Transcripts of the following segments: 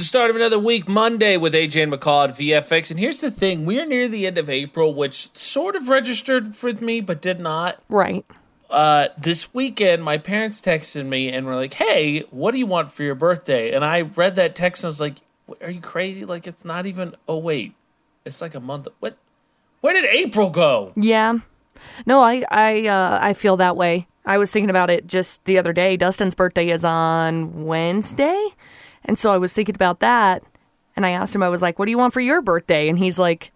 the start of another week, Monday, with AJ and McCall at VFX. And here's the thing we're near the end of April, which sort of registered for me, but did not. Right. Uh, this weekend, my parents texted me and were like, hey, what do you want for your birthday? And I read that text and I was like, are you crazy? Like, it's not even, oh, wait, it's like a month. What? Where did April go? Yeah. No, I I uh, I feel that way. I was thinking about it just the other day. Dustin's birthday is on Wednesday, and so I was thinking about that. And I asked him, I was like, "What do you want for your birthday?" And he's like,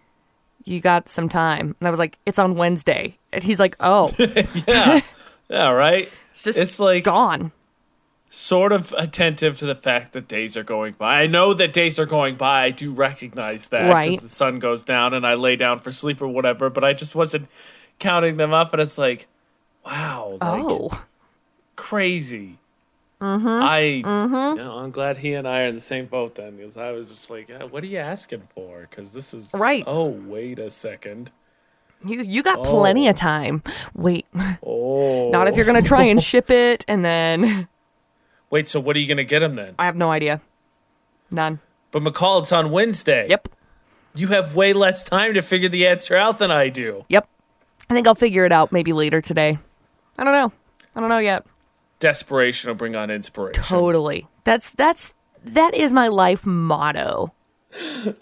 "You got some time." And I was like, "It's on Wednesday." And he's like, "Oh, Yeah. yeah, right? it's just It's like- gone." sort of attentive to the fact that days are going by. I know that days are going by. I do recognize that Right. the sun goes down and I lay down for sleep or whatever. But I just wasn't counting them up, and it's like, wow, like Oh, crazy. Mm-hmm. I, you know, I'm glad he and I are in the same boat then, because I was just like, "Uh, what are you asking for? Because this is Right. Oh, wait a second. you you got plenty Oh. of time. Wait, Oh, not if you're gonna try and ship it, and then wait. So what are you gonna get him then? I have no idea. None. But McCall, it's on Wednesday. Yep. You have way less time to figure the answer out than I do. Yep. I think I'll figure it out maybe later today. I don't know. I don't know yet. Desperation will bring on inspiration. Totally. That's that's that is my life motto.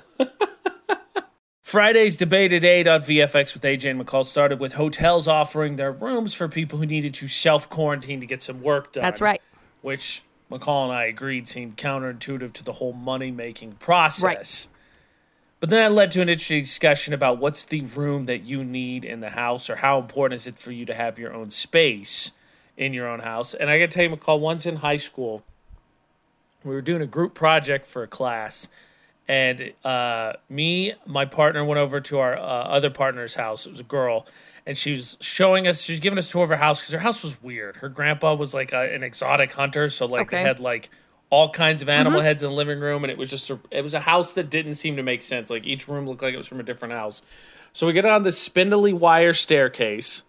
Friday's debate at 8 on VFX with AJ and McCall started with hotels offering their rooms for people who needed to self quarantine to get some work done. That's right. Which McCall and I agreed seemed counterintuitive to the whole money making process. Right. But then that led to an interesting discussion about what's the room that you need in the house or how important is it for you to have your own space in your own house. And I got to tell you, McCall, once in high school, we were doing a group project for a class. And uh, me, my partner went over to our uh, other partner's house. It was a girl. And she was showing us, she was giving us a tour of her house because her house was weird. Her grandpa was like a, an exotic hunter. So, like, they had like all kinds of animal heads in the living room. And it was just, a, it was a house that didn't seem to make sense. Like, each room looked like it was from a different house. So, we get on this spindly wire staircase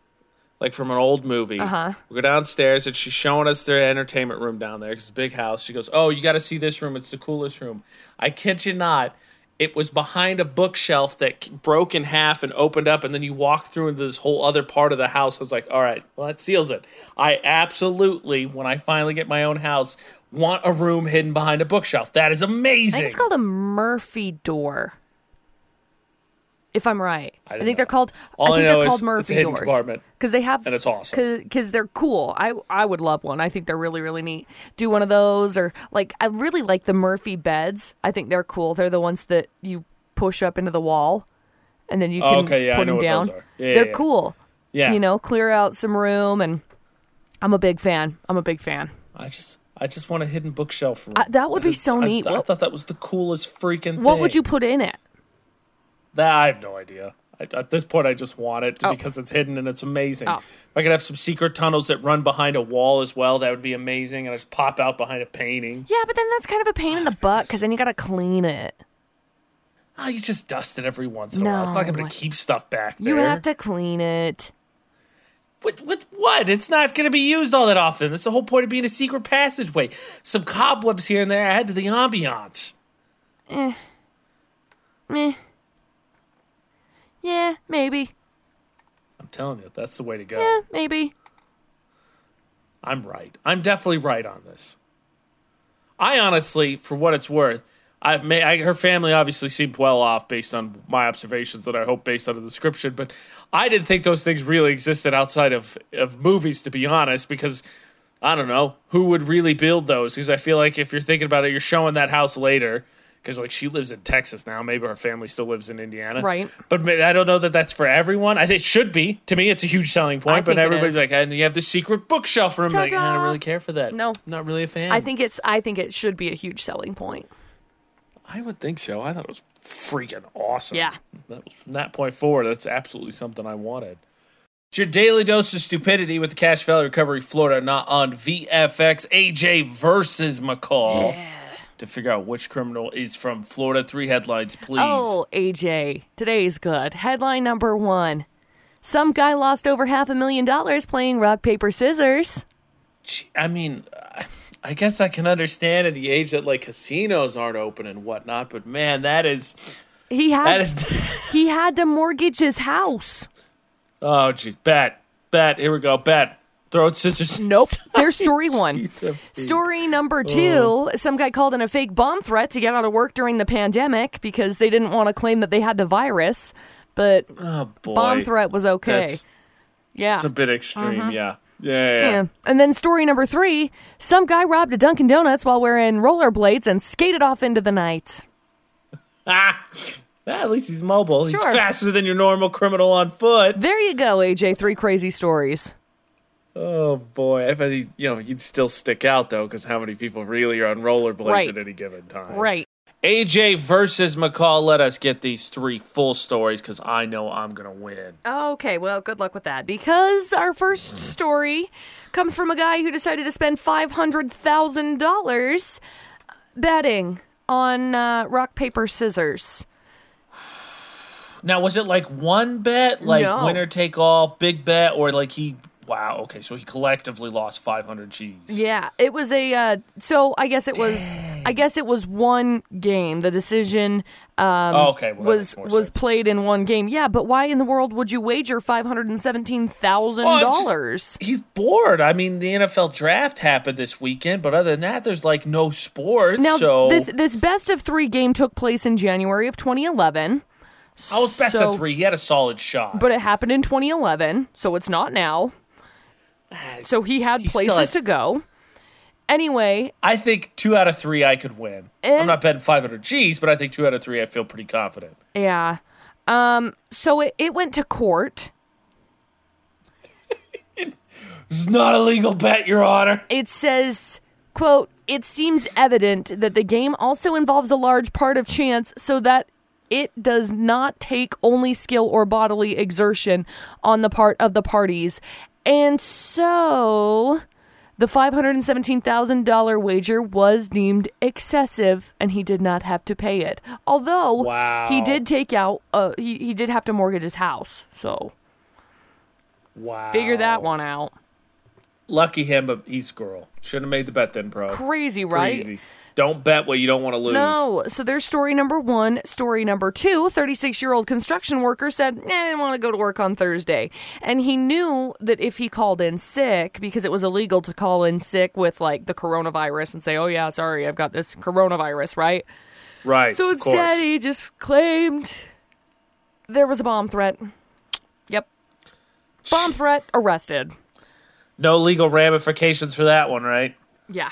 like from an old movie. Uh-huh. We go downstairs and she's showing us their entertainment room down there it's a big house. She goes, "Oh, you got to see this room. It's the coolest room." I kid you not. It was behind a bookshelf that broke in half and opened up, and then you walk through into this whole other part of the house. I was like, "All right, well that seals it." I absolutely, when I finally get my own house, want a room hidden behind a bookshelf. That is I amazing. think it's called a Murphy door. If I'm right, I, didn't think they're called. All I I think know they're is called Murphy doors because they have And it's awesome. because they're cool. I I would love one. I think they're really really neat. Do one of those or like I really like the Murphy beds. I think they're cool. They're the ones that you push up into the wall, and then you Oh, can okay, yeah, I put know them what down. Yeah, they're yeah, cool. yeah, You know, clear out some room, and I'm a big fan. I'm a big fan. I just, I just want a hidden bookshelf room. I- that would be so neat. I, What- thought that was the coolest freaking thing. What would you put in it? That I have no idea. I, at this point, I just want it Oh. because it's hidden and it's amazing. Oh. If I could have some secret tunnels that run behind a wall as well, that would be amazing. And I just pop out behind a painting. Yeah, but then that's kind of a pain in the butt because then you got to clean it. Oh, you just dust it every once in a while. It's not going to keep stuff back there. You have to clean it. What, what? What? It's not going to be used all that often. That's the whole point of being a secret passageway. Some cobwebs here and there add to the ambiance. Eh. Meh. Yeah, maybe. I'm telling you, that's the way to go. Yeah, maybe. I'm right. I'm definitely right on this. I honestly, for what it's worth, I may I, her family obviously seemed well off based on my observations that I hope based on the description, but I didn't think those things really existed outside of of movies to be honest because I don't know who would really build those because I feel like if you're thinking about it, you're showing that house later because like she lives in Texas now, maybe her family still lives in Indiana, Right. But I don't know that that's for everyone. I think it should be. To me, it's a huge selling point. But everybody's like, and you have the secret bookshelf room. Like, I don't really care for that. No. I'm not really a fan. I think it's. I think it should be a huge selling point. I would think so. I thought it was freaking awesome. Yeah. That was, from that point forward, that's absolutely something I wanted. It's your daily dose of stupidity with the Cash Value Recovery Florida, not on VFX. AJ versus McCall. To figure out which criminal is from Florida. Three headlines, please. Oh, AJ, today's good. Headline number one: Some guy lost over half a million dollars playing rock paper scissors. Gee, I mean, I guess I can understand at the age that like casinos aren't open and whatnot, but man, that is He had that is. he had to mortgage his house. oh, geez, bet, bet. Here we go, bet. Throw it, scissors. Nope. There's story one. Oh, Story number two some guy called in a fake bomb threat to get out of work during the pandemic because they didn't want to claim that they had the virus, but Oh bomb threat was okay. That's, yeah. that's a bit extreme. Yeah. Yeah, yeah, yeah. Yeah. And then story number three some guy robbed a Dunkin' Donuts while wearing rollerblades and skated off into the night. Ah, at least he's mobile. He's faster than your normal criminal on foot. There you go, AJ. Three crazy stories. Oh boy, I bet he, you know you'd still stick out though, because how many people really are on rollerblades Right. at any given time? Right. AJ versus McCall. Let us get these three full stories because I know I'm gonna win. Okay, well, good luck with that because our first story comes from a guy who decided to spend $500,000 betting on uh, rock, paper, scissors. Now, was it like one bet, like No. winner take all, big bet, or like he? Wow. Okay, so he collectively lost 500 G's. Yeah, it was a. Uh, so I guess it was. I guess it was one game. The decision um, Oh, okay, well, was was sense. played in one game. Yeah, but why in the world would you wager 517 thousand well, dollars? He's bored. I mean, the NFL draft happened this weekend, but other than that, there's like no sports. Now so this this best of three game took place in January of 2011. I was best so- of three. He had a solid shot. but it happened in 2011, so it's not now. So he had He still places had- to go. Anyway, I think two out of three I could win. Eh. I'm not betting 500 G's, but I think two out of three I feel pretty confident. yeah. Um so it, it went to court. This is not a legal bet, Your Honor. It says, quote, it seems evident that the game also involves a large part of chance so that it does not take only skill or bodily exertion on the part of the parties. And so the $517,000 wager was deemed excessive and he did not have to pay it. Although Wow. he did take out uh he, he did have to mortgage his house. So Wow. figure that one out. Lucky him, but he's girl. Shouldn't have made the bet then, bro. Crazy, right? Crazy. Don't bet what you don't want to lose. No. So there's story number one. Story number two 36 year old construction worker said, eh, I didn't want to go to work on Thursday. And he knew that if he called in sick, because it was illegal to call in sick with like the coronavirus and say, oh, yeah, sorry, I've got this coronavirus, right? Right. So instead, he just claimed there was a bomb threat. Yep. Bomb threat, arrested. No legal ramifications for that one, right? Yeah.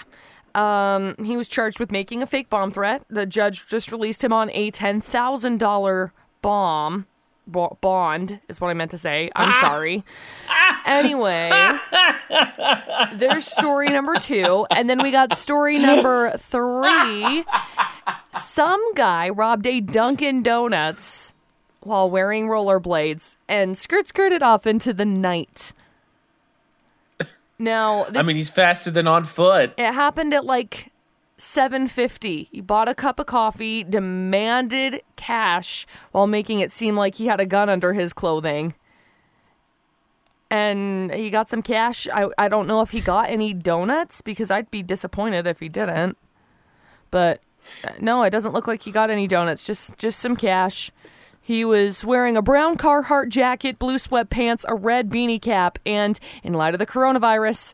Um, he was charged with making a fake bomb threat. The judge just released him on a ten thousand dollar bomb bo- bond. Is what I meant to say. I'm sorry. Anyway, there's story number two, and then we got story number three. Some guy robbed a Dunkin' Donuts while wearing rollerblades and skirt skirted off into the night. Now, this I mean, he's faster than on foot. it happened at like 7:50. He bought a cup of coffee, demanded cash while making it seem like he had a gun under his clothing. And he got some cash. I I don't know if he got any donuts because I'd be disappointed if he didn't. But uh, no, it doesn't look like he got any donuts. Just just some cash. He was wearing a brown Carhartt jacket, blue sweatpants, a red beanie cap, and in light of the coronavirus,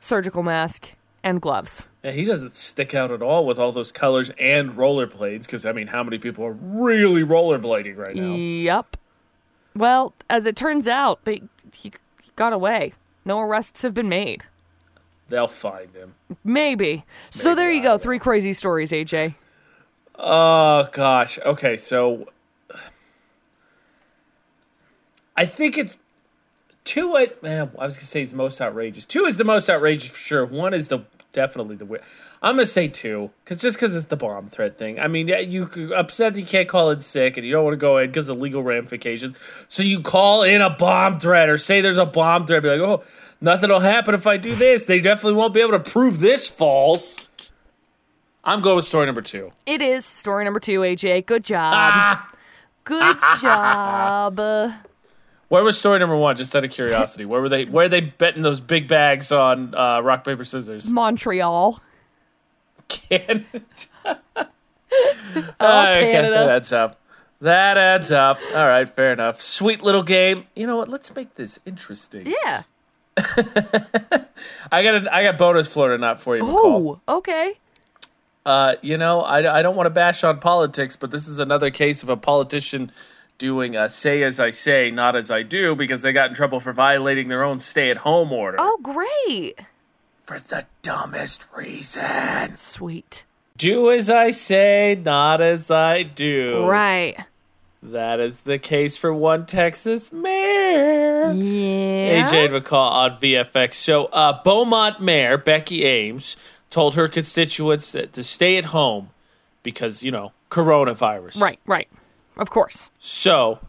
surgical mask and gloves. Yeah, he doesn't stick out at all with all those colors and rollerblades. Because I mean, how many people are really rollerblading right now? Yep. Well, as it turns out, they he got away. No arrests have been made. They'll find him. Maybe. So Maybe, there you go. Three crazy stories, AJ. Oh gosh. Okay, so I think it's two. It man, I was gonna say is the most outrageous. Two is the most outrageous for sure. One is the definitely the. I'm gonna say two, cause just because it's the bomb threat thing. I mean, you could- upset that you can't call in sick and you don't want to go in because of legal ramifications. So you call in a bomb threat or say there's a bomb threat. Be like, oh, nothing will happen if I do this. They definitely won't be able to prove this false. I'm going with story number two. It is story number two, AJ. Good job. Ah. Good job. Where was story number one? Just out of curiosity, where were they? Where are they betting those big bags on uh, rock paper scissors? Montreal. Canada. Oh, Okay, Canada. That adds up. That adds up. All right, fair enough. Sweet little game. You know what? Let's make this interesting. Yeah. I got a, I got bonus Florida not for you. Oh, okay. Uh, you know, I, I don't want to bash on politics, but this is another case of a politician doing a say as I say, not as I do, because they got in trouble for violating their own stay at home order. Oh, great. For the dumbest reason. Sweet. Do as I say, not as I do. Right. That is the case for one Texas mayor. Yeah. AJ McCall on VFX. So, uh, Beaumont Mayor Becky Ames told her constituents that to stay at home because, you know, coronavirus. Right, right. Of course. So,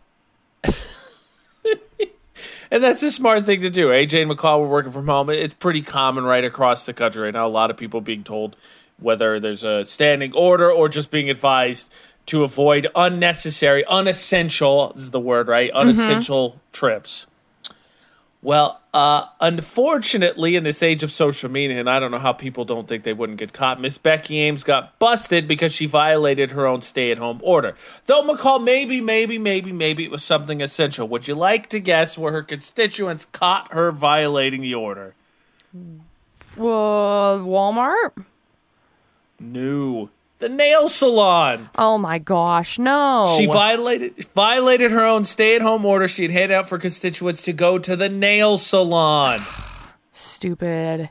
and that's a smart thing to do. Eh? AJ and McCall were working from home. It's pretty common right across the country right now. A lot of people being told whether there's a standing order or just being advised to avoid unnecessary, unessential this is the word, right? Mm-hmm. Unessential trips. Well, uh, unfortunately, in this age of social media, and I don't know how people don't think they wouldn't get caught, Miss Becky Ames got busted because she violated her own stay at home order. Though McCall, maybe, maybe, maybe, maybe it was something essential. Would you like to guess where her constituents caught her violating the order? Well, Walmart? No. The nail salon. Oh my gosh, no. She violated violated her own stay at home order. She had handed out for constituents to go to the nail salon. Stupid.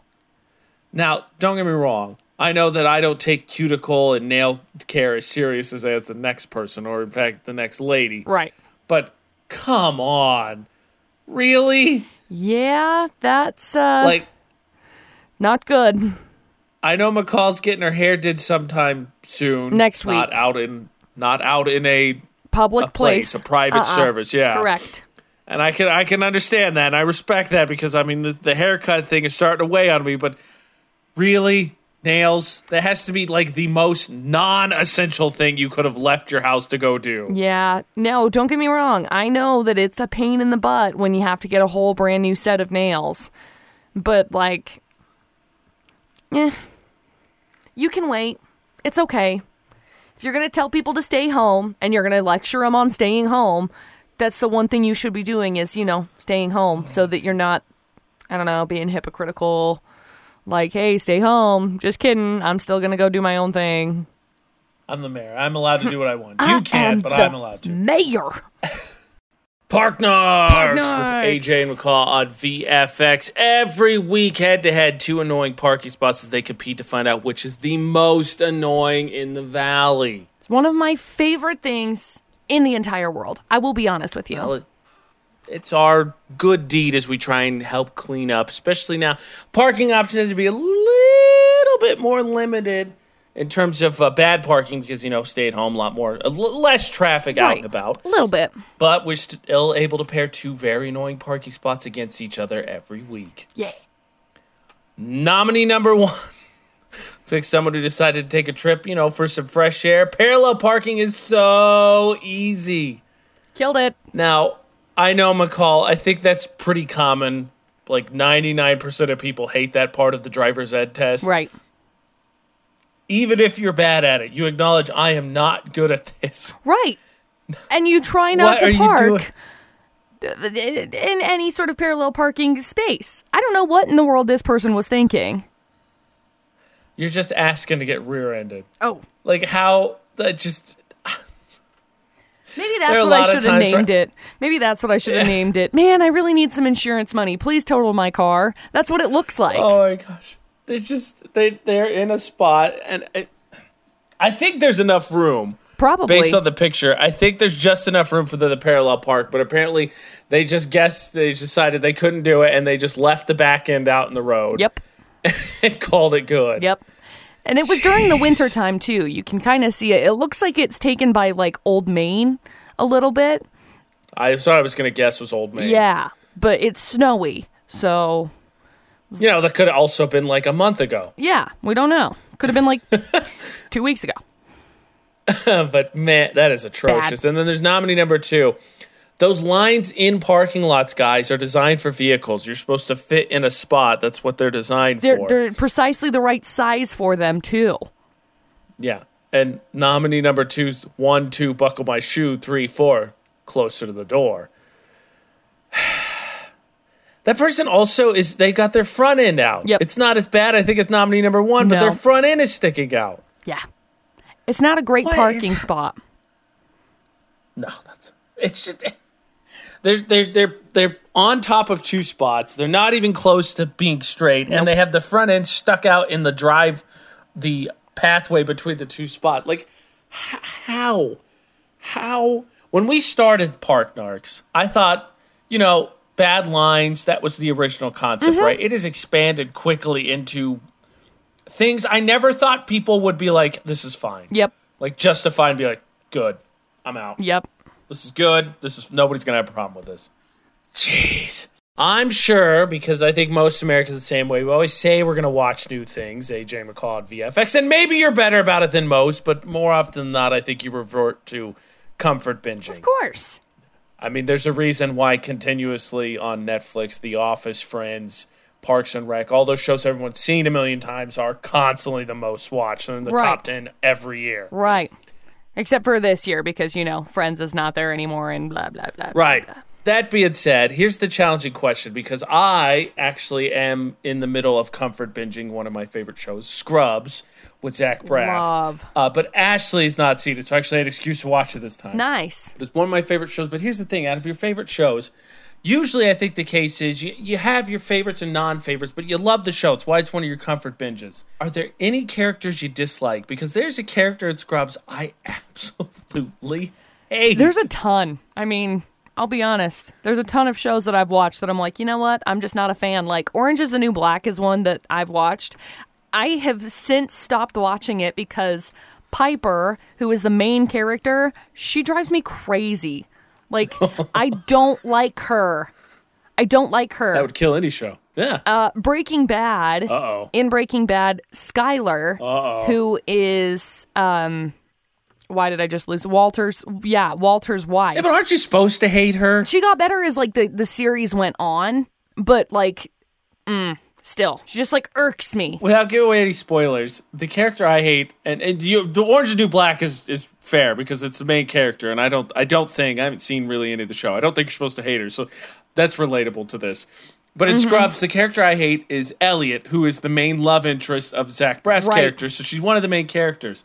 Now, don't get me wrong. I know that I don't take cuticle and nail care as serious as as the next person, or in fact, the next lady. Right. But come on, really? Yeah, that's uh Like, not good. I know McCall's getting her hair did sometime soon. Next week. not out in not out in a Public a place, a private Uh-uh. service. Yeah, Correct. And I can I can understand that, and I respect that because I mean the, the haircut thing is starting to weigh on me. But really, nails that has to be like the most non-essential thing you could have left your house to go do. Yeah. No, don't get me wrong. I know that it's a pain in the butt when you have to get a whole brand new set of nails. But like eh, you can wait. It's okay. If you're going to tell people to stay home and you're going to lecture them on staying home, that's the one thing you should be doing is, you know, staying home so that you're not I don't know, being hypocritical like, "Hey, stay home." Just kidding. I'm still going to go do my own thing. I'm the mayor. I'm allowed to do what I want. You can't, but I'm allowed to. Mayor. Park with AJ and McCall on VFX every week, head to head. Two annoying parking spots as they compete to find out which is the most annoying in the valley. It's one of my favorite things in the entire world. I will be honest with you. Well, it- It's our good deed as we try and help clean up, especially now. Parking options have to be a little bit more limited in terms of uh, bad parking because, you know, stay at home, a lot more, a l- less traffic out Right. and about. A little bit. But we're still able to pair two very annoying parking spots against each other every week. Yeah. Nominee number one. Looks like someone who decided to take a trip, you know, for some fresh air. Parallel parking is so easy. Killed it. Now, I know McCall, I think that's pretty common. Like 99% of people hate that part of the driver's ed test. Right. Even if you're bad at it, you acknowledge I am not good at this. Right. And you try not to park in any sort of parallel parking space. I don't know what in the world this person was thinking. You're just asking to get rear ended. Oh. Like, how that just. Maybe that's what I should have named it. Maybe that's what I should have named it. Man, I really need some insurance money. Please total my car. That's what it looks like. Oh my gosh. They just, they, they're in a spot, and it, I think there's enough room. Probably. based on the picture, I think there's just enough room for the, the parallel park, but apparently they just guessed they decided they couldn't do it and they just left the back end out in the road yep. and called it good. Yep. And it was during the winter time too. You can kind of see it. It looks like it's taken by like Old Main a little bit. I thought I was going to guess was Old Man. Yeah, but it's snowy. So, You know, that could have also been like a month ago. yeah, we don't know. Could have been like 2 weeks ago. but man, that is atrocious. And then there's nominee number two. Those lines in parking lots, guys, are designed for vehicles. You're supposed to fit in a spot. That's what they're designed They're for. they're precisely the right size for them too. Yeah. And nominee number two's one, two, buckle my shoe, three, four, closer to the door. that person also is, they got their front end out. Yep. It's not as bad, I think, it's nominee number one, but their front end is sticking out. Yeah. It's not a great What parking is- spot. No, that's, it's just, they're, they're, they're, they're on top of two spots. They're not even close to being straight, Nope. and they have the front end stuck out in the drive, the pathway between the two spots. Like, how? How? When we started Park Narcs, I thought, you know, bad lines, that was the original concept, Mm-hmm. right? It has expanded quickly into things I never thought people would be like, this is fine. Yep. Like, justify and be like, good, I'm out. Yep. This is good. This is nobody's gonna have a problem with this. Jeez. I'm sure because I think most Americans the same way. We always say we're gonna watch new things, AJ McCall at VFX, and maybe you're better about it than most, but more often than not, I think you revert to comfort binging. Of course. I mean, there's a reason why continuously on Netflix, The Office, Friends, Parks and Rec, all those shows everyone's seen a million times are constantly the most watched and in the Right. top ten every year. Right. Except for this year because, you know, Friends is not there anymore and blah, blah, blah. blah, Right. blah. That being said, here's the challenging question because I actually am in the middle of comfort binging one of my favorite shows, Scrubs, with Zach Braff. Love. Uh, but Ashley's not seen it, so I actually had an excuse to watch it this time. Nice. It's one of my favorite shows. But here's the thing: out of your favorite shows, usually I think the case is you, you have your favorites and non-favorites, but you love the show. It's why it's one of your comfort binges. Are there any characters you dislike? Because there's a character in Scrubs I absolutely hate. There's a ton. I mean, I'll be honest. There's a ton of shows that I've watched that I'm like, you know what? I'm just not a fan. Like Orange is the New Black is one that I've watched. I have since stopped watching it because Piper, who is the main character, she drives me crazy. Like I don't like her. I don't like her. that would kill any show. Yeah. uh, Breaking Bad. Uh-oh. In Breaking Bad, Skyler, Uh-oh. who is um, why did I just lose Walter's? Yeah, Walter's wife. Yeah, but aren't you supposed to hate her? she got better as like the the series went on, but like, mm, still, she just like irks me. Without giving away any spoilers, the character I hate, and, and you, the Orange and New Black is, is fair because it's the main character, and I don't I don't think I haven't seen really any of the show. I don't think you're supposed to hate her, so that's relatable to this. But Mm-hmm. in Scrubs, the character I hate is Elliot, who is the main love interest of Zach Braff's Right. character. So she's one of the main characters.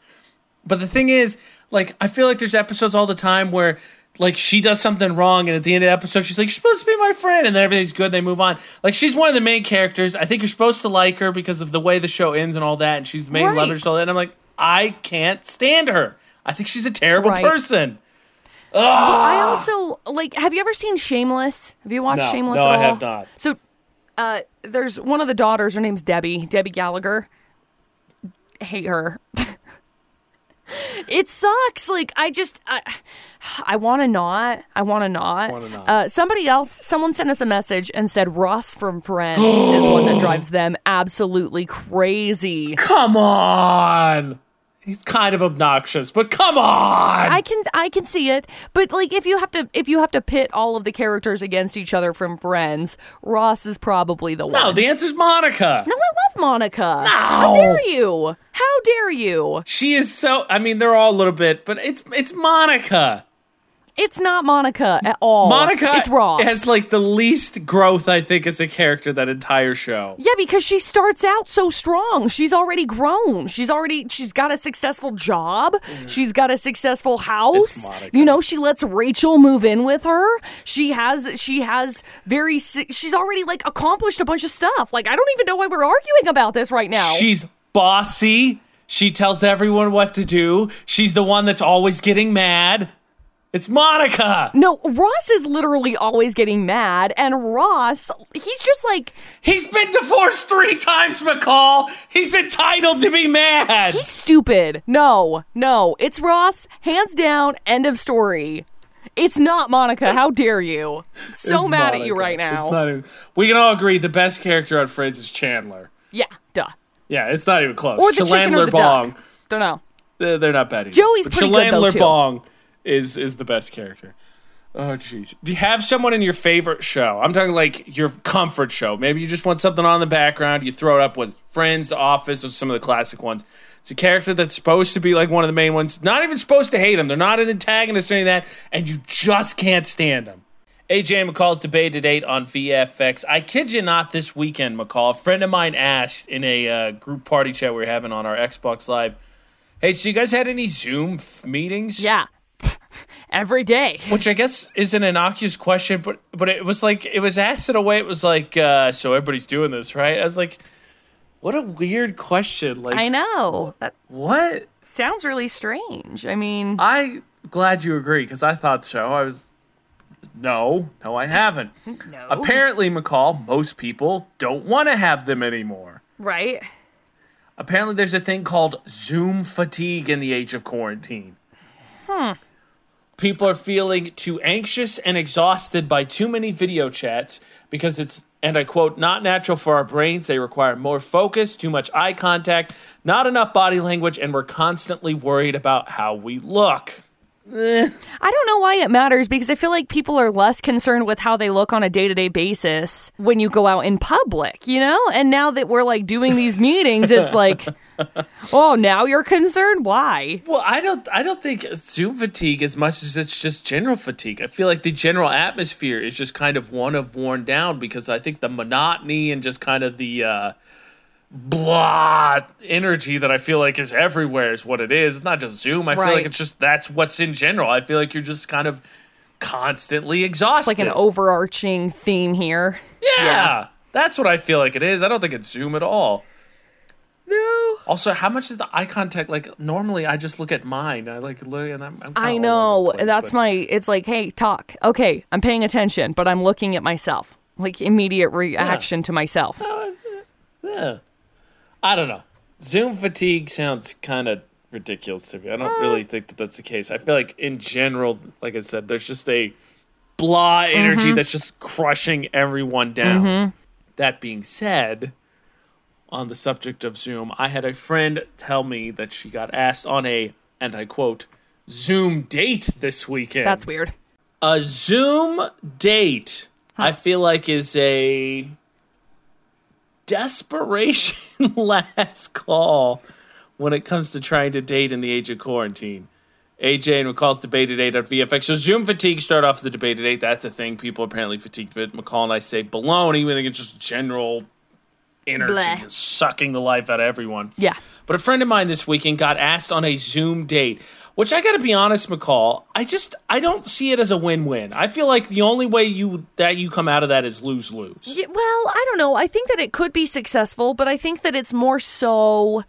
But the thing is, like, I feel like there's episodes all the time where, like, she does something wrong, and at the end of the episode, she's like, "You're supposed to be my friend," and then everything's good. They move on. Like, she's one of the main characters. I think you're supposed to like her because of the way the show ends and all that, and she's the main Right. love interest. all that. And I'm like, I can't stand her. I think she's a terrible Right. person. I also like. Have you ever seen Shameless? Have you watched No. Shameless? No, at I have not. So, uh, there's one of the daughters. Her name's Debbie. Debbie Gallagher. Hate her. it sucks. Like I just, I, I want to not. I want to not. Not. Uh, somebody else. Someone sent us a message and said Ross from Friends is one that drives them absolutely crazy. Come on. He's kind of obnoxious, but come on. I can I can see it, but like if you have to if you have to pit all of the characters against each other from Friends, Ross is probably the one. no, the answer's Monica. No, I love Monica. No, How dare you? How dare you? She is so. I mean, they're all a little bit, but it's it's Monica. It's not Monica at all. Monica It's Ross. has like the least growth, I think, as a character that entire show. yeah, because she starts out so strong. She's already grown. She's already she's got a successful job. Mm. She's got a successful house. You know, she lets Rachel move in with her. She has she has very she's already like accomplished a bunch of stuff. Like I don't even know why we're arguing about this right now. She's bossy. She tells everyone what to do. She's the one that's always getting mad. It's Monica. no, Ross is literally always getting mad, and Ross, he's just like He's been divorced three times, McCall. He's entitled to be mad. He's stupid. No, no. It's Ross. Hands down. End of story. It's not Monica. How dare you? So It's mad at you Monica. right It's now. not even- we can all agree the best character on Friends is Chandler. yeah, duh. Yeah, it's not even close. Or the chicken or the Bong. duck. Don't know. They're, they're not bad. Either. Joey's But pretty good, though, too. Bong is is the best character. Oh jeez. Do you have someone in your favorite show? I'm talking like your comfort show. Maybe you just want something on the background. You throw it up with Friends, Office, or some of the classic ones. It's a character that's supposed to be like one of the main ones. Not even supposed to hate them. They're not an antagonist or any of that, and you just can't stand them. AJ McCall's debate to date on VFX. I kid you not, this weekend, McCall, a friend of mine asked in a uh, group party chat we are having on our Xbox Live, "Hey, so you guys had any Zoom f- meetings?" Yeah. Every day. Which I guess is an innocuous question, but but it was like it was asked in a way it was like, uh, so everybody's doing this, right? I was like, what a weird question. Like, I know. That what? sounds really strange. I mean, I glad you agree because I thought so. I was no, no, I haven't. no. Apparently, McCall, most people don't want to have them anymore. right? Apparently, there's a thing called Zoom fatigue in the age of quarantine. People are feeling too anxious and exhausted by too many video chats because it's, and I quote, not natural for our brains. They require more focus, too much eye contact, not enough body language, and we're constantly worried about how we look. I don't know why it matters because I feel like people are less concerned with how they look on a day to day basis when you go out in public, you know? And now that we're like doing these meetings, it's like, oh, now you're concerned? Why? Well, I don't. I don't think Zoom fatigue as much as it's just general fatigue. I feel like the general atmosphere is just kind of one of worn down because I think the monotony and just kind of the uh, blah energy that I feel like is everywhere is what it is. It's not just Zoom. I feel like it's just that's what's in general. I feel like you're just kind of constantly exhausted. It's like an overarching theme here. yeah, yeah. that's what I feel like it is. I don't think it's Zoom at all. No. Also, how much is the eye contact? Like normally, I just look at mine. I like look, and I'm. I'm I know. place, That's but- my, it's like, hey, talk. Okay, I'm paying attention, but I'm looking at myself. Like immediate reaction to myself. Uh, yeah. I don't know. Zoom fatigue sounds kind of ridiculous to me. I don't really think that that's the case. I feel like in general, like I said, there's just a blah energy mm-hmm. that's just crushing everyone down. Mm-hmm. That being said, on the subject of Zoom, I had a friend tell me that she got asked on a, and I quote, Zoom date this weekend. That's weird. A Zoom date, I feel like, is a desperation last call when it comes to trying to date in the age of quarantine. AJ and McCall's debate date on VFX. So Zoom fatigue start off the debate at 8. That's a thing. People apparently fatigued with. McCall and I say baloney. We think it's just general energy Bleh. sucking the life out of everyone. Yeah. But a friend of mine this weekend got asked on a Zoom date, which I got to be honest, McCall, I just I don't see it as a win-win. I feel like the only way you that you come out of that is lose lose. Yeah, well, I don't know. I think that it could be successful, but I think that it's more so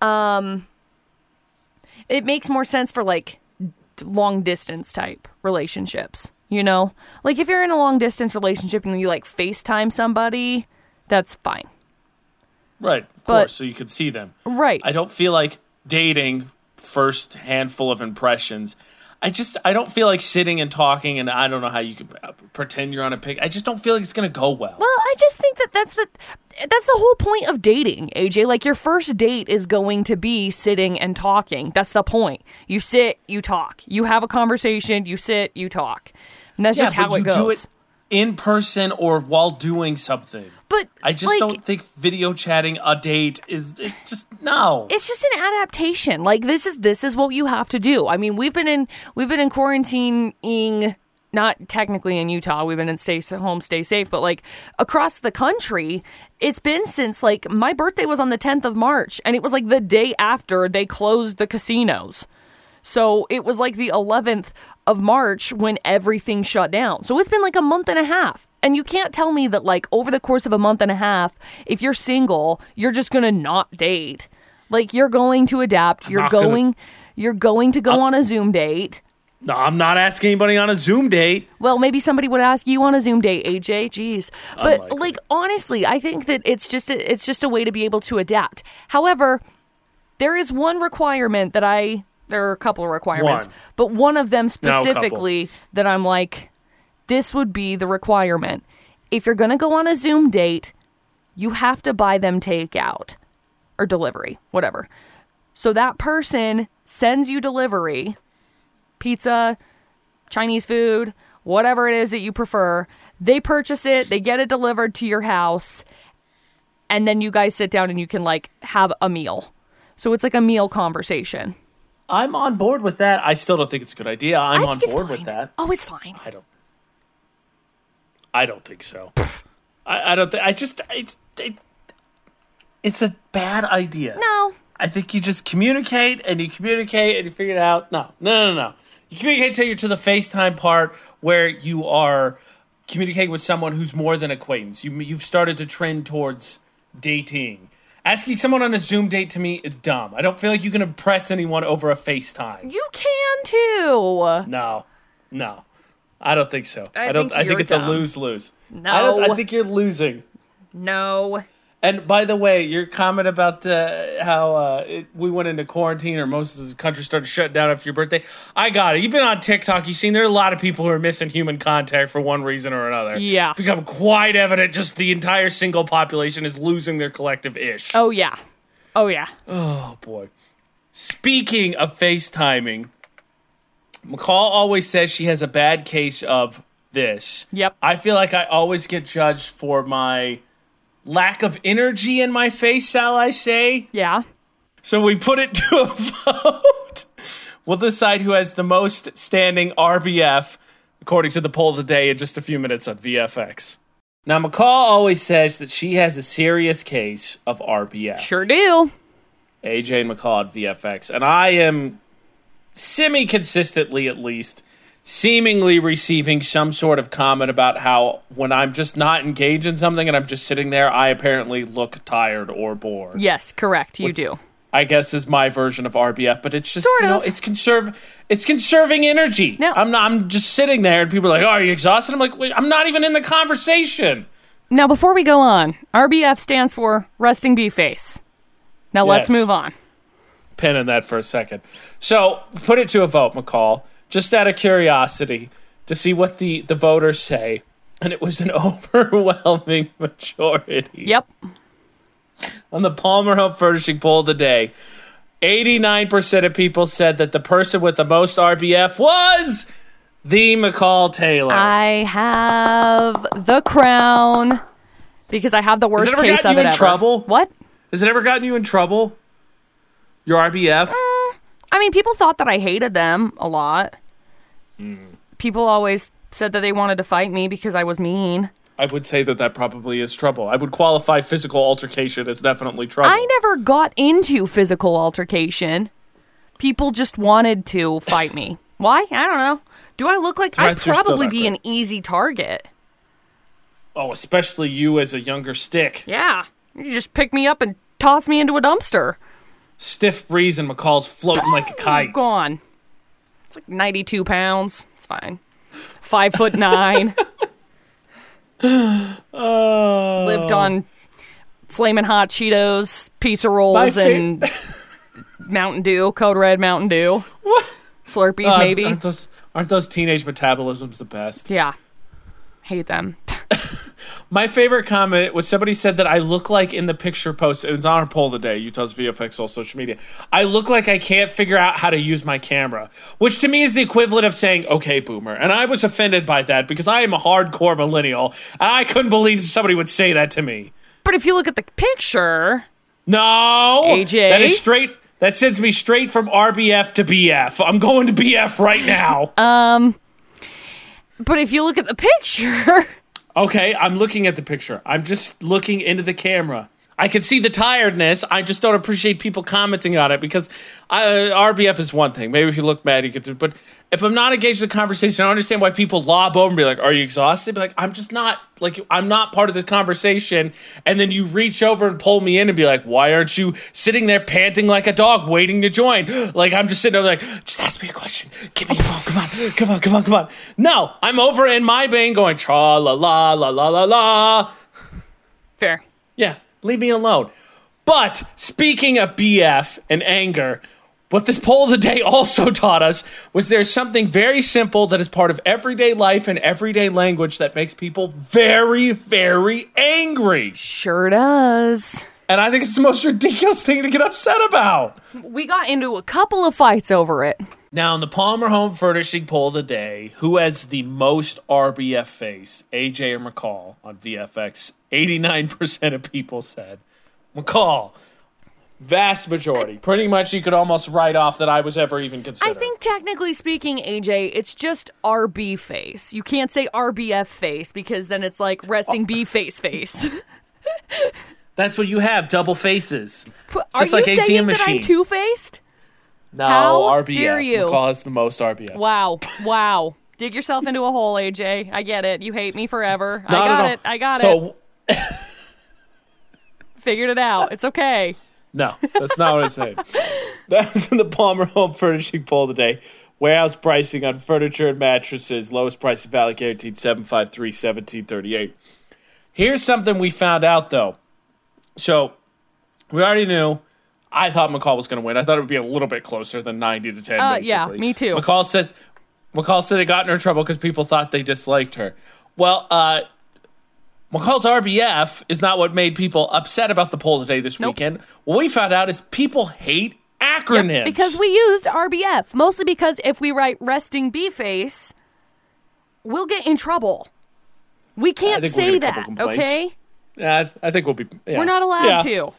um it makes more sense for like long distance type relationships, you know? Like if you're in a long distance relationship and you like FaceTime somebody, that's fine. Right, of But- course, so you can see them. Right. I don't feel like dating first handful of impressions. I just I don't feel like sitting and talking, and I don't know how you could pretend you're on a pic. I just don't feel like it's gonna go well. Well, I just think that that's the that's the whole point of dating, AJ. Like your first date is going to be sitting and talking. That's the point. You sit, you talk. You have a conversation, you sit, you talk. And that's yeah, just how it you goes. do it in person or while doing something. but I just like, don't think video chatting a date is. It's just no. it's just an adaptation. Like this is this is what you have to do. I mean, we've been in we've been in quarantining not technically in Utah. We've been in stay home, stay safe, but like across the country, it's been since like my birthday was on the 10th of March and it was like the day after they closed the casinos. So it was like the 11th of March when everything shut down. So it's been like a month and a half. And you can't tell me that, like, over the course of a month and a half, if you're single, you're just gonna not date. Like, you're going to adapt. You're not gonna- you're going to go on a Zoom date. No, I'm not asking anybody on a Zoom date. Well, maybe somebody would ask you on a Zoom date, AJ. Jeez, but Unlikely. like honestly, I think that it's just a, it's just a way to be able to adapt. However, there is one requirement that I there are a couple of requirements, One. but one of them No, specifically that I'm like, this would be the requirement. If you're gonna go on a Zoom date, you have to buy them takeout or delivery, whatever. So that person sends you delivery, pizza, Chinese food, whatever it is that you prefer. They purchase it, they get it delivered to your house, and then you guys sit down and you can like have a meal. So it's like a meal conversation. I'm on board with that. I still don't think it's a good idea. I'm on board with that. Oh, it's fine. I don't. I don't think so. I, I don't think. I just it's it, it's a bad idea. No. I think you just communicate and you communicate and you figure it out. No, no, no, no. You communicate until you're to the FaceTime part where you are communicating with someone who's more than acquaintance. You you've started to trend towards dating. Asking someone on a Zoom date to me is dumb. I don't feel like you can impress anyone over a FaceTime. You can too. No, no, I don't think so. I I, don't. think I think it's dumb. a lose lose. No, I don't. I think you're losing. No. And by the way, your comment about uh, how uh, it, we went into quarantine or most of the country started shut down after your birthday, I got it. You've been on TikTok. You've seen there are a lot of people who are missing human contact for one reason or another. Yeah. It's become quite evident. Just the entire single population is losing their collective ish. Oh yeah. Oh yeah. Oh boy. Speaking of FaceTiming, McCall always says she has a bad case of this. Yep. I feel like I always get judged for my lack of energy in my face, shall I say? Yeah. So we put it to a vote. We'll decide who has the most standing RBF, according to the poll of the day, in just a few minutes on VFX. Now, McCall always says that she has a serious case of RBF. Sure do. AJ and McCall at VFX. And I am semi consistently, at least, seemingly receiving some sort of comment about how when I'm just not engaged in something and I'm just sitting there, I apparently look tired or bored. Yes, correct. You do. I guess is my version of RBF, but it's just Sort you know of. it's conserve it's conserving energy. No. I'm not I'm just sitting there and people are like, "Oh, are you exhausted?" I'm like, Wait, "I'm not even in the conversation." Now, before we go on, RBF stands for resting bee face. Now let's move on. Pin in that for a second. So put it to a vote, McCall, just out of curiosity to see what the the voters say, and it was an overwhelming majority. Yep. on the Palmer Home Furnishing poll today, 89% of people said that the person with the most RBF was the McCall Taylor. I have the crown because I have the worst ever case gotten of you it in ever. trouble? What? Has it ever gotten you in trouble? Your RBF? Mm, I mean, people thought that I hated them a lot. Hmm. People always said that they wanted to fight me because I was mean. I would say that that probably is trouble. I would qualify physical altercation as definitely trouble. I never got into physical altercation. People just wanted to fight me. Why? I don't know. Do I look like I'd Threats are still probably be an easy target? oh, especially you as a younger stick. Yeah. You just pick me up and toss me into a dumpster. Stiff breeze and McCall's floating like a kite. Gone. It's like 92 pounds. It's fine. Five foot nine. Oh. Lived on flaming hot Cheetos, pizza rolls, fa- and Mountain Dew, Code Red Mountain Dew. What? Slurpees, Uh, maybe. Aren't those, aren't those teenage metabolisms the best? Yeah. Hate them. My favorite comment was somebody said that I look like in the picture post, and it's on our poll today, Utah's VFX all social media. I look like I can't figure out how to use my camera, which to me is the equivalent of saying, okay, boomer. And I was offended by that because I am a hardcore millennial. And I couldn't believe somebody would say that to me. But if you look at the picture, No! AJ? That is straight. That sends me straight from RBF to BF. I'm going to BF right now. Um, but if you look at the picture, Okay, I'm looking at the picture. I'm just looking into the camera. I can see the tiredness. I just don't appreciate people commenting on it because uh, I, RBF is one thing. Maybe if you look mad, you get to. But if I'm not engaged in the conversation, I don't understand why people lob over and be like, "Are you exhausted?" Be like, "I'm just not. Like, I'm not part of this conversation." And then you reach over and pull me in and be like, "Why aren't you sitting there panting like a dog, waiting to join?" Like I'm just sitting there like, "Just ask me a question. Give me a phone. Come on, come on, come on, come on." No, I'm over in my vein going tra la la la la la la. fair. Yeah, leave me alone. But speaking of BF and anger, what this poll of the day also taught us was there's something very simple that is part of everyday life and everyday language that makes people very, very angry. Sure does. And I think it's the most ridiculous thing to get upset about. We got into a couple of fights over it. Now, in the Palmer Home Furnishing poll of the day, who has the most RBF face, AJ or McCall on VFX? 89% of people said McCall. Vast majority. Pretty much you could almost write off that I was ever even considered. I think technically speaking, AJ, it's just RB face. You can't say RBF face because then it's like resting Oh. B face face. That's what you have, double faces. Are Just you like saying ATM that I'm machine. No, How RBF. dare you. McCall has the most RBF. Wow. Wow. Dig yourself into a hole, AJ. I get it. You hate me forever. I Not at got it. I got it. Figured it out. It's okay. No, that's not what I said. That was in the Palmer Home Furnishing poll today. Warehouse pricing on furniture and mattresses. Lowest price in Valley guaranteed 753 1738 Here's something we found out though. So we already knew. I thought McCall was going to win. I thought it would be a little bit closer than 90 to 10. Uh, yeah, me too. McCall said McCall said it got in her trouble because people thought they disliked her. Well, uh, McCall's RBF is not what made people upset about the poll today this Nope. weekend. What we found out is people hate acronyms. Because we used RBF. Mostly because if we write resting B face, we'll get in trouble. We can't we'll say couple that, okay? Yeah, I I think we'll be. yeah. We're not allowed Yeah. to.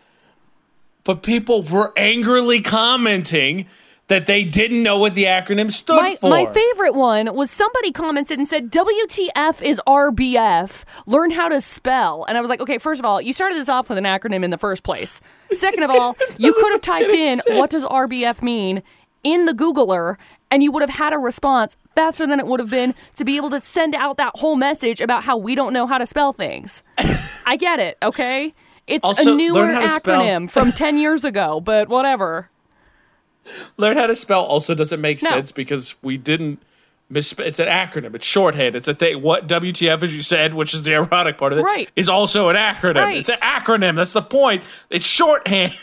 But people were angrily commenting that they didn't know what the acronym stood My, for. my favorite one was somebody commented and said, WTF is RBF. Learn how to spell. And I was like, okay, first of all, you started this off with an acronym in the first place. Second of all, you could have typed in, what does RBF mean, in the Googler, and you would have had a response faster than it would have been to be able to send out that whole message about how we don't know how to spell things. I get it, okay? It's Also, a newer acronym from 10 years ago, but whatever. Learn how to spell also doesn't make No. sense because we didn't misspell. It's an acronym. It's shorthand. It's a thing. What WTF, as you said, which is the erotic part of it, Right. is also an acronym. Right. It's an acronym. That's the point. It's shorthand.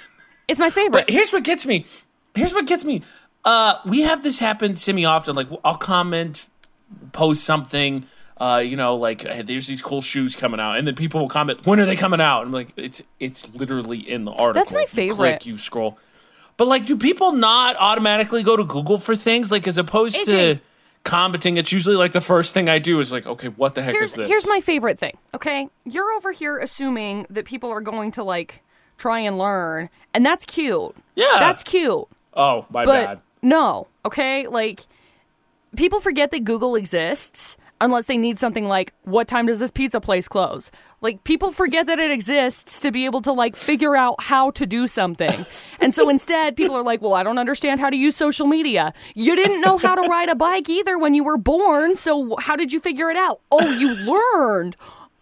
It's my favorite. But here's what gets me. Here's what gets me. Uh, we have this happen semi often. Like I'll comment, post something. Uh, you know, like hey, there's these cool shoes coming out, and then people will comment, "When are they coming out?" I'm like, it's it's literally in the article. That's my You favorite. click, you scroll. But like, do people not automatically go to Google for things? Like, as opposed AJ. to commenting, it's usually like the first thing I do is like, okay, what the heck is this? here's my favorite thing. Okay, you're over here assuming that people are going to like try and learn, and that's cute. Yeah. that's cute. oh my But bad. no, okay, like people forget that Google exists unless they need something like what time does this pizza place close? Like people forget that it exists to be able to like figure out how to do something. and so instead people are like, "Well, I don't understand how to use social media." You didn't know how to ride a bike either when you were born, so how did you figure it out? Oh, you learned.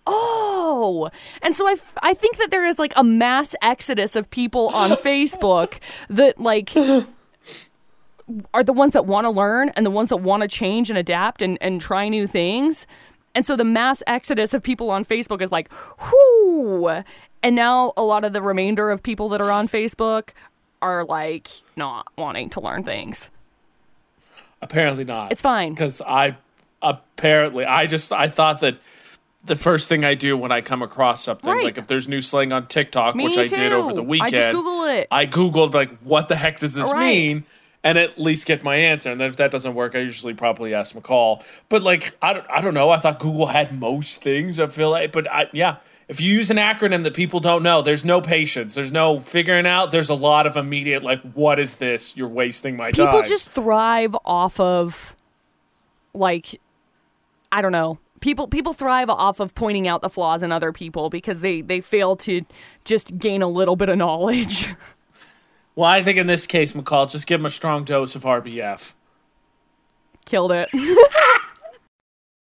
Oh, and so I, f- I think that there is like a mass exodus of people on Facebook that like are the ones that want to learn and the ones that want to change and adapt and, and try new things. And so the mass exodus of people on Facebook is like, whoo. And now a lot of the remainder of people that are on Facebook are like not wanting to learn things. Apparently not. It's fine. because I apparently I just I thought that the first thing I do when I come across something Right. like if there's new slang on TikTok, Me which I did over the I weekend, just Google it. I googled like what the heck does this Right. mean, and at least get my answer. And then if that doesn't work, I usually probably ask McCall. But like I don't I don't know. I thought Google had most things. I feel like, but I, yeah. If you use an acronym that people don't know, there's no patience. There's no figuring out. There's a lot of immediate like, what is this? You're wasting my time. People just thrive off of like I don't know. People people thrive off of pointing out the flaws in other people because they they fail to just gain a little bit of knowledge. Well, I think in this case, McCall, just give him a strong dose of RBF. Killed it.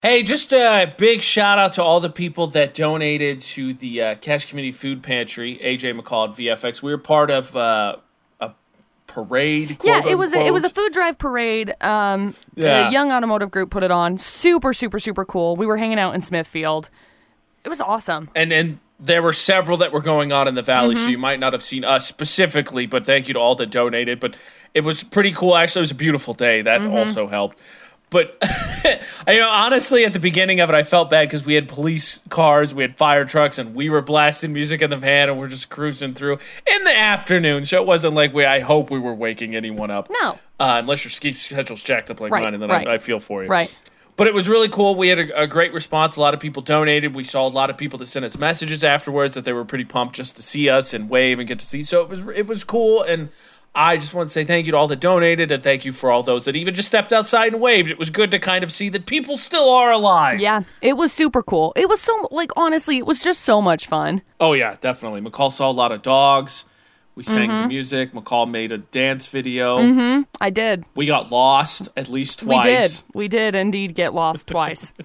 Hey, just a big shout out to all the people that donated to the uh, Cache Community Food Pantry, AJ McCall at VFX. We were part of uh, a parade. Yeah, it was a, it was a food drive parade. Um, Yeah. the Young Automotive Group put it on. Super, super, super cool. We were hanging out in Smithfield. It was awesome. and and there were several that were going on in the valley, Mm-hmm. so you might not have seen us specifically. But thank you to all that donated. But it was pretty cool. Actually, it was a beautiful day. That Mm-hmm. also helped. But you know, honestly, at the beginning of it, I felt bad because we had police cars, we had fire trucks, and we were blasting music in the van, and we're just cruising through in the afternoon. So it wasn't like we. I hope we were waking anyone up. No. uh, unless your ski schedule's jacked up like Right, mine, and then right. I, I feel for you. Right. But it was really cool. We had a, a great response. A lot of people donated. We saw a lot of people that sent us messages afterwards that they were pretty pumped just to see us and wave and get to see. So it was it was cool. And I just want to say thank you to all that donated and thank you for all those that even just stepped outside and waved. It was good to kind of see that people still are alive. Yeah, it was super cool. It was so like honestly, it was just so much fun. Oh yeah, definitely. McCall saw a lot of dogs. We sang Mm-hmm. the music. McCall made a dance video. I did. We got lost at least twice. We did. We did indeed get lost twice.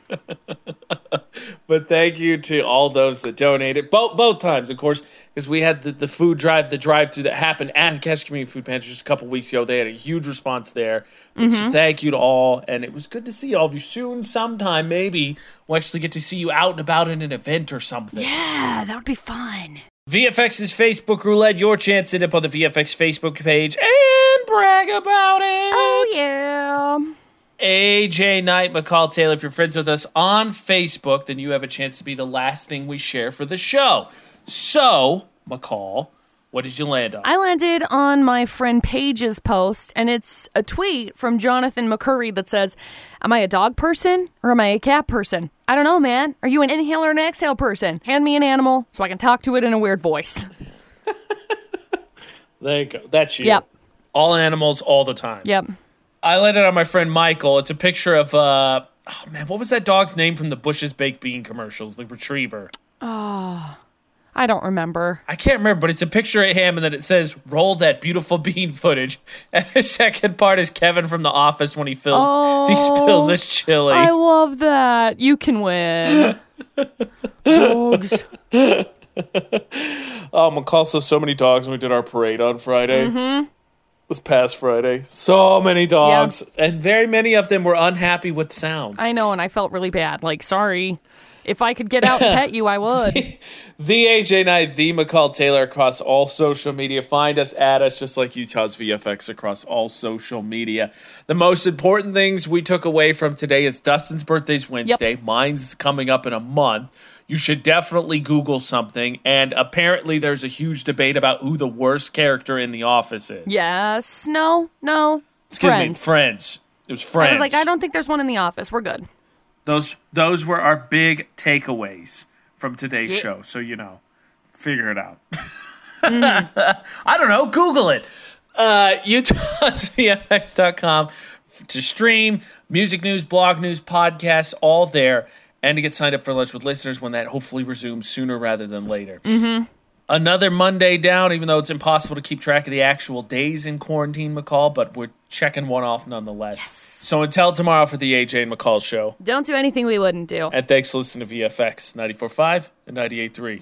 But thank you to all those that donated both both times, of course, because we had the, the food drive, the drive through that happened at Cache Community Food Pantry just a couple weeks ago. They had a huge response there. But So thank you to all, and it was good to see all of you. Soon, sometime, maybe we'll actually get to see you out and about in an event or something. yeah, that would be fun. VFX's Facebook roulette, your chance to dip on the VFX Facebook page and brag about it. Oh yeah. AJ Knight, McCall Taylor. If you're friends with us on Facebook, then you have a chance to be the last thing we share for the show. So, McCall, what did you land on? I landed on my friend Paige's post, and it's a tweet from Jonathan McCurry that says, Am I a dog person or am I a cat person? I don't know, man. Are you an inhale or an exhale person? Hand me an animal so I can talk to it in a weird voice. there you go. That's you. Yep. All animals, all the time. Yep. I landed on my friend Michael. It's a picture of, uh, oh man, what was that dog's name from the Bush's Baked Bean commercials? The retriever. I don't remember. I can't remember, but it's a picture of him, and then it says "Roll that beautiful bean footage." And the second part is Kevin from The Office when he fills, he spills his chili. I love that. You can win. Dogs. Oh, McCall saw so many dogs when we did our parade on Friday. Mm-hmm. This past Friday, so many dogs, and very many of them were unhappy with the sounds. I know, and I felt really bad. Like, sorry. If I could get out and pet you, I would. the AJ Knight, the McCall Taylor across all social media. Find us, add us, just like Utah's VFX across all social media. The most important things we took away from today is Dustin's birthday's Wednesday. Mine's coming up in a month. You should definitely Google something. And apparently, there's a huge debate about who the worst character in The Office is. Yes. No. No. Excuse Friends. me, Friends. It was Friends. I was like, I don't think there's one in the office. We're good. Those those were our big takeaways from today's show. So you know, figure it out. I don't know. Google it. Uh, UtahsVFX.com to stream music news, blog news, podcasts, all there, and to get signed up for lunch with listeners when that hopefully resumes sooner rather than later. Mm-hmm. Another Monday down, even though it's impossible to keep track of the actual days in quarantine, McCall, but we're checking one off nonetheless. So until tomorrow for the AJ and McCall show. Don't do anything we wouldn't do. And thanks for listening to VFX 94.5 and 98.3.